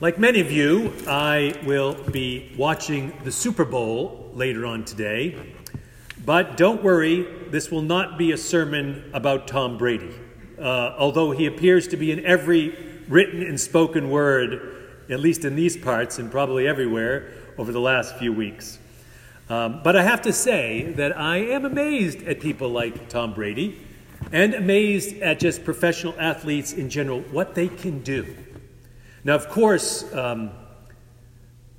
Like many of you, I will be watching the Super Bowl later on today. But don't worry, this will not be a sermon about Tom Brady, uh, although he appears to be in every written and spoken word, at least in these parts and probably everywhere, over the last few weeks. Um, but I have to say that I am amazed at people like Tom Brady and amazed at just professional athletes in general, what they can do. Now, of course, um,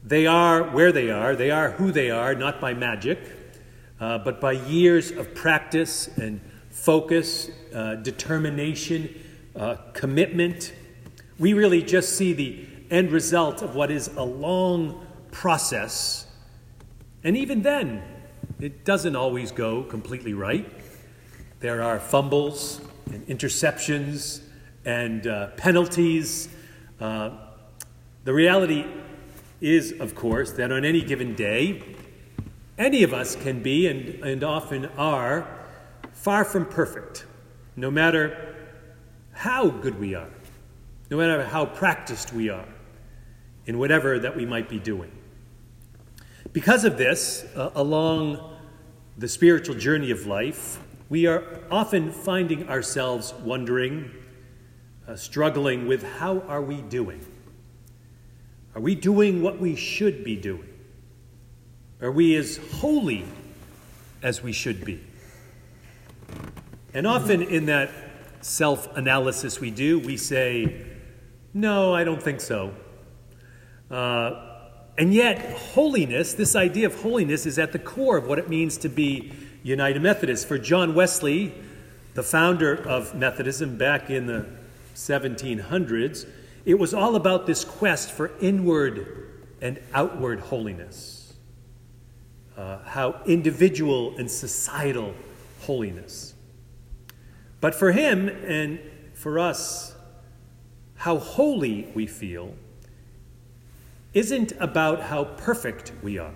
they are where they are, they are who they are, not by magic, uh, but by years of practice and focus, uh, determination, uh, commitment. We really just see the end result of what is a long process. And even then, it doesn't always go completely right. There are fumbles and interceptions and uh, penalties uh, the reality is, of course, that on any given day, any of us can be, and, and often are, far from perfect, no matter how good we are, no matter how practiced we are in whatever that we might be doing. Because of this, uh, along the spiritual journey of life, we are often finding ourselves wondering uh, struggling with how are we doing? Are we doing what we should be doing? Are we as holy as we should be? And often in that self analysis we do, we say, No, I don't think so. Uh, and yet, holiness, this idea of holiness, is at the core of what it means to be United Methodist. For John Wesley, the founder of Methodism back in the 1700s, it was all about this quest for inward and outward holiness. Uh, how individual and societal holiness. But for him and for us, how holy we feel isn't about how perfect we are.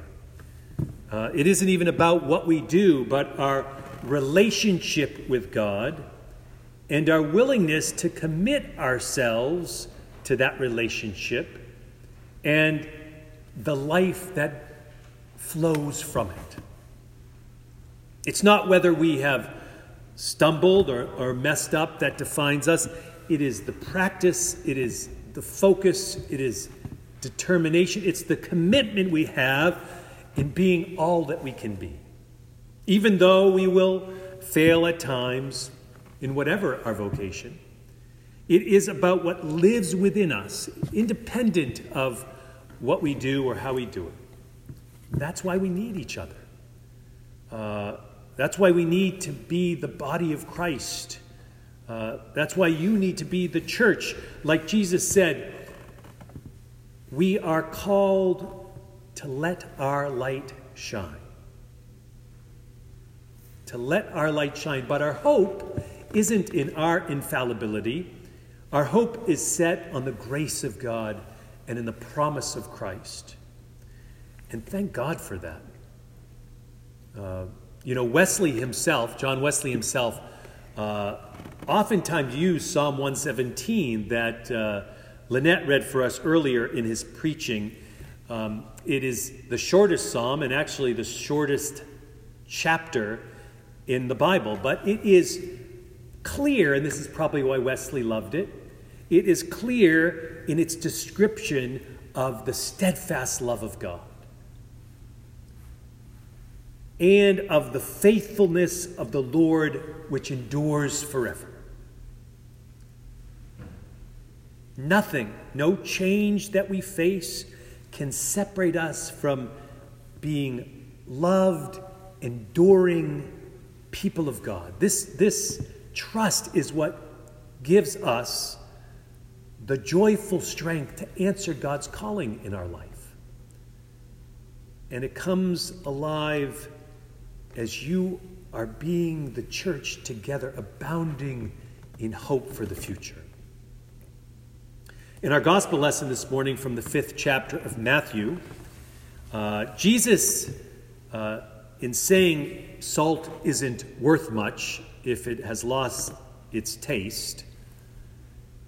Uh, it isn't even about what we do, but our relationship with God and our willingness to commit ourselves to that relationship and the life that flows from it. It's not whether we have stumbled or, or messed up that defines us, it is the practice, it is the focus, it is determination, it's the commitment we have in being all that we can be. Even though we will fail at times, in whatever our vocation. It is about what lives within us, independent of what we do or how we do it. That's why we need each other. Uh, that's why we need to be the body of Christ. Uh, that's why you need to be the church. Like Jesus said, we are called to let our light shine. To let our light shine. But our hope isn't in our infallibility. Our hope is set on the grace of God and in the promise of Christ. And thank God for that. Uh, you know, Wesley himself, John Wesley himself, uh, oftentimes used Psalm 117 that uh, Lynette read for us earlier in his preaching. Um, it is the shortest psalm and actually the shortest chapter in the Bible, but it is clear, and this is probably why Wesley loved it, it is clear in its description of the steadfast love of God and of the faithfulness of the Lord which endures forever. Nothing, no change that we face can separate us from being loved, enduring people of God. This, this Trust is what gives us the joyful strength to answer God's calling in our life. And it comes alive as you are being the church together, abounding in hope for the future. In our gospel lesson this morning from the fifth chapter of Matthew, uh, Jesus, uh, in saying salt isn't worth much, if it has lost its taste,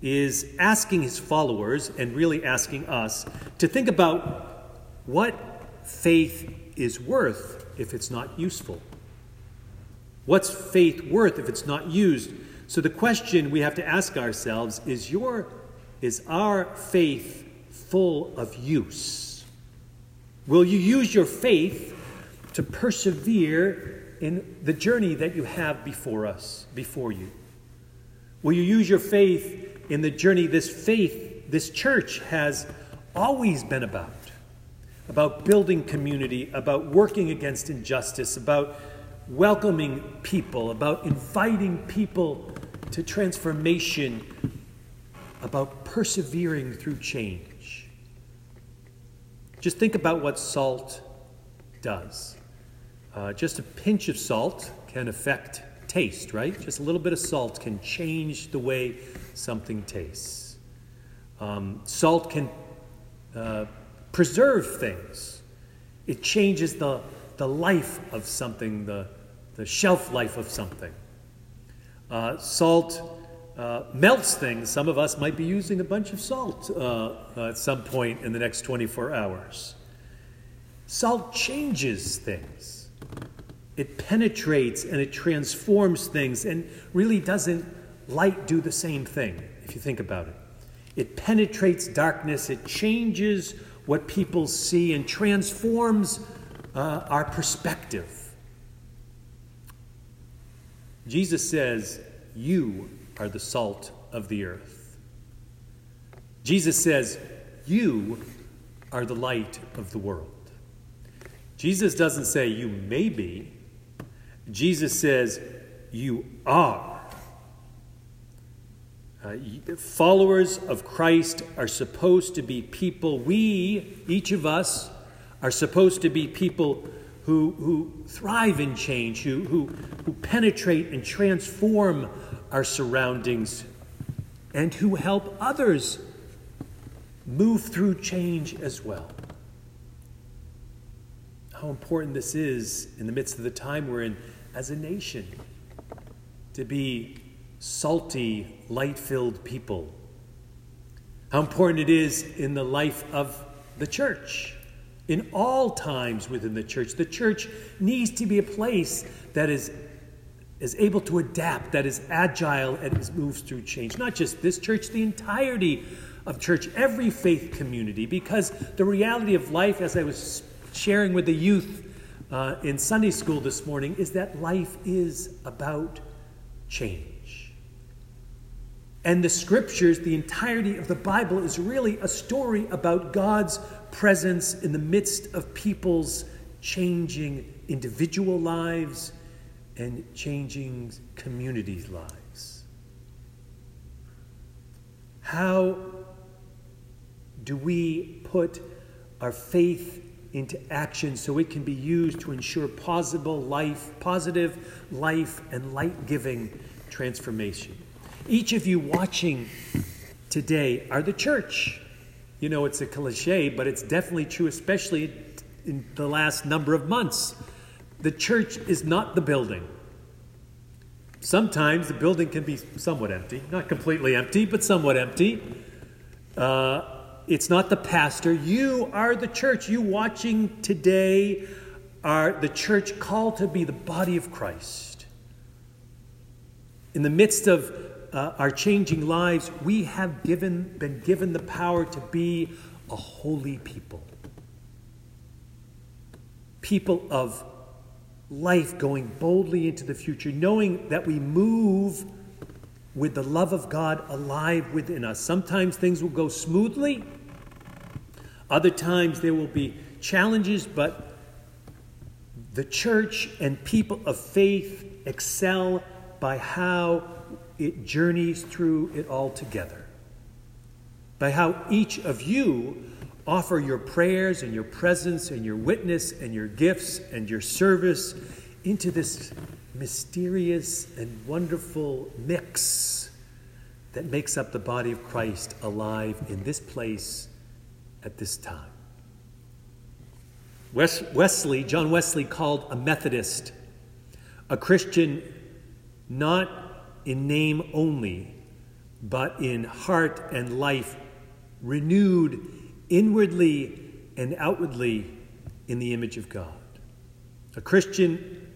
is asking his followers and really asking us to think about what faith is worth if it's not useful. What's faith worth if it's not used? So the question we have to ask ourselves is your is our faith full of use? Will you use your faith to persevere in the journey that you have before us, before you? Will you use your faith in the journey this faith, this church has always been about about building community, about working against injustice, about welcoming people, about inviting people to transformation, about persevering through change. Just think about what salt does. Uh, just a pinch of salt can affect taste, right? Just a little bit of salt can change the way something tastes. Um, salt can uh, preserve things, it changes the, the life of something, the, the shelf life of something. Uh, salt uh, melts things. Some of us might be using a bunch of salt uh, at some point in the next 24 hours. Salt changes things. It penetrates and it transforms things and really doesn't light do the same thing, if you think about it. It penetrates darkness, it changes what people see, and transforms uh, our perspective. Jesus says, You are the salt of the earth. Jesus says, You are the light of the world. Jesus doesn't say, You may be. Jesus says, You are uh, followers of Christ are supposed to be people, we, each of us, are supposed to be people who, who thrive in change, who, who, who penetrate and transform our surroundings, and who help others move through change as well. How important this is in the midst of the time we're in as a nation to be salty, light filled people. How important it is in the life of the church. In all times within the church, the church needs to be a place that is, is able to adapt, that is agile, and is moves through change. Not just this church, the entirety of church, every faith community, because the reality of life, as I was sharing with the youth uh, in Sunday school this morning, is that life is about change. And the scriptures, the entirety of the Bible, is really a story about God's presence in the midst of people's changing individual lives and changing communities' lives. How do we put our faith into action so it can be used to ensure possible life, positive life and light-giving transformation? Each of you watching today are the church. You know, it's a cliche, but it's definitely true, especially in the last number of months. The church is not the building. Sometimes the building can be somewhat empty, not completely empty, but somewhat empty. Uh, it's not the pastor. You are the church. You watching today are the church called to be the body of Christ. In the midst of uh, our changing lives, we have given, been given the power to be a holy people. People of life going boldly into the future, knowing that we move with the love of God alive within us. Sometimes things will go smoothly, other times there will be challenges, but the church and people of faith excel by how it journeys through it all together. By how each of you offer your prayers and your presence and your witness and your gifts and your service into this mysterious and wonderful mix that makes up the body of Christ alive in this place at this time. Wesley, John Wesley, called a Methodist a Christian not in name only, but in heart and life, renewed inwardly and outwardly in the image of God. A Christian,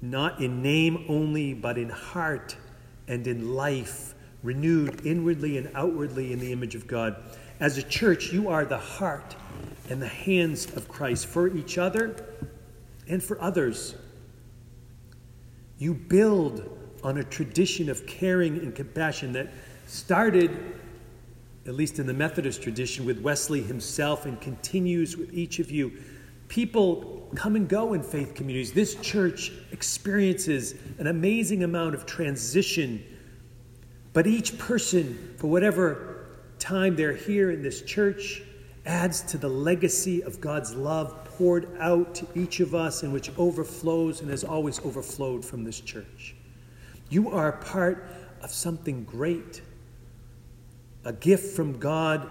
not in name only, but in heart and in life, renewed inwardly and outwardly in the image of God. As a church, you are the heart and the hands of Christ for each other and for others. You build on a tradition of caring and compassion that started, at least in the Methodist tradition, with Wesley himself and continues with each of you. People come and go in faith communities. This church experiences an amazing amount of transition, but each person, for whatever time they're here in this church, adds to the legacy of God's love poured out to each of us and which overflows and has always overflowed from this church. You are part of something great, a gift from God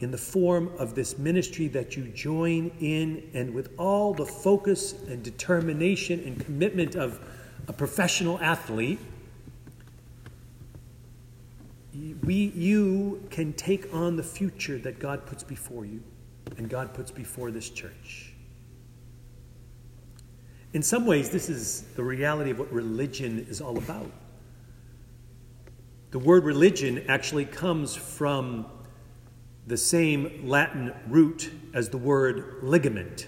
in the form of this ministry that you join in, and with all the focus and determination and commitment of a professional athlete. We, you can take on the future that God puts before you and God puts before this church. In some ways, this is the reality of what religion is all about. The word religion actually comes from the same Latin root as the word ligament,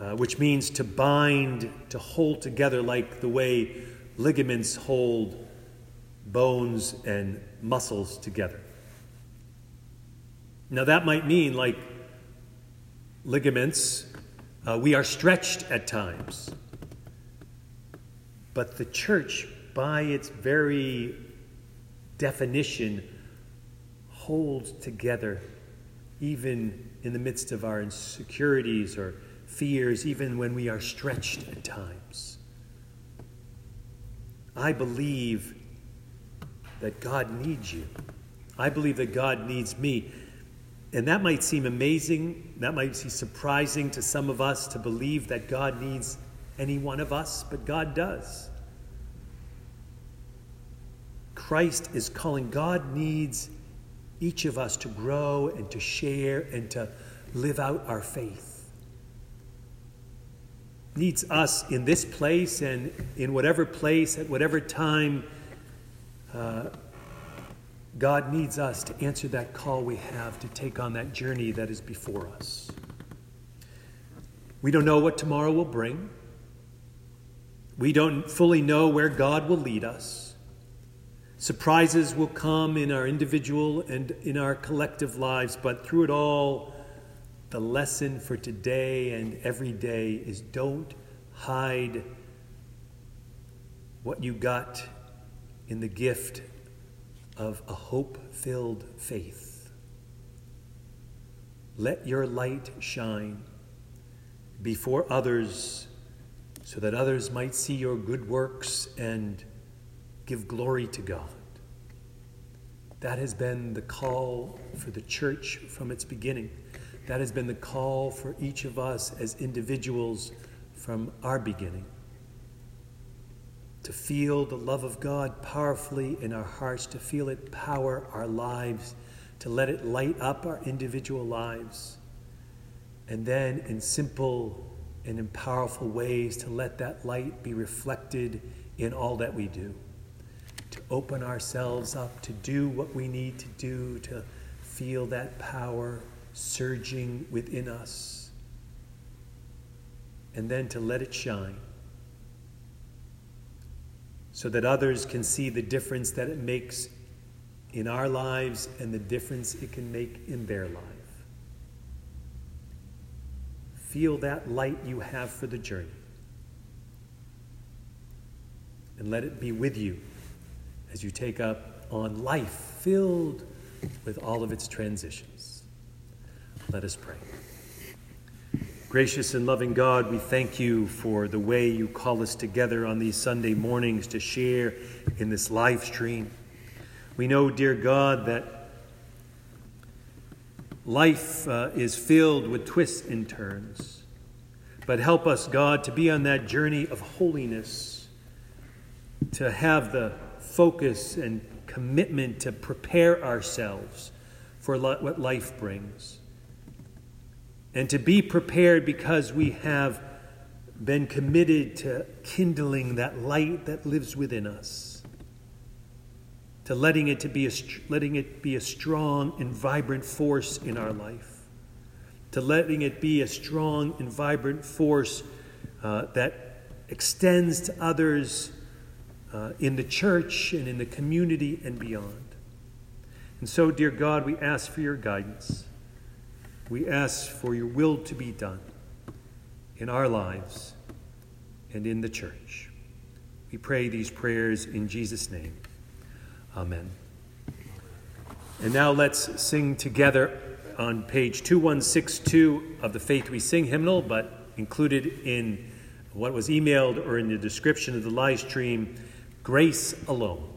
uh, which means to bind, to hold together, like the way ligaments hold bones and muscles together. Now, that might mean, like ligaments, uh, we are stretched at times. But the church, by its very definition, holds together even in the midst of our insecurities or fears, even when we are stretched at times. I believe that God needs you. I believe that God needs me. And that might seem amazing, that might seem surprising to some of us to believe that God needs any one of us, but God does. Christ is calling, God needs each of us to grow and to share and to live out our faith. Needs us in this place and in whatever place, at whatever time. Uh, God needs us to answer that call we have to take on that journey that is before us. We don't know what tomorrow will bring. We don't fully know where God will lead us. Surprises will come in our individual and in our collective lives, but through it all, the lesson for today and every day is don't hide what you got in the gift of a hope filled faith. Let your light shine before others so that others might see your good works and give glory to God. That has been the call for the church from its beginning. That has been the call for each of us as individuals from our beginning to feel the love of God powerfully in our hearts, to feel it power our lives, to let it light up our individual lives, and then in simple and in powerful ways to let that light be reflected in all that we do. To open ourselves up, to do what we need to do, to feel that power surging within us, and then to let it shine so that others can see the difference that it makes in our lives and the difference it can make in their life. Feel that light you have for the journey. And let it be with you as you take up on life filled with all of its transitions. Let us pray. Gracious and loving God, we thank you for the way you call us together on these Sunday mornings to share in this live stream. We know, dear God, that life uh, is filled with twists and turns. But help us, God, to be on that journey of holiness, to have the focus and commitment to prepare ourselves for what life brings. And to be prepared because we have been committed to kindling that light that lives within us, to letting it, to be a, letting it be a strong and vibrant force in our life, to letting it be a strong and vibrant force uh, that extends to others uh, in the church and in the community and beyond. And so, dear God, we ask for your guidance. We ask for your will to be done in our lives and in the church. We pray these prayers in Jesus' name. Amen. And now let's sing together on page 2162 of the Faith We Sing hymnal, but included in what was emailed or in the description of the live stream Grace Alone.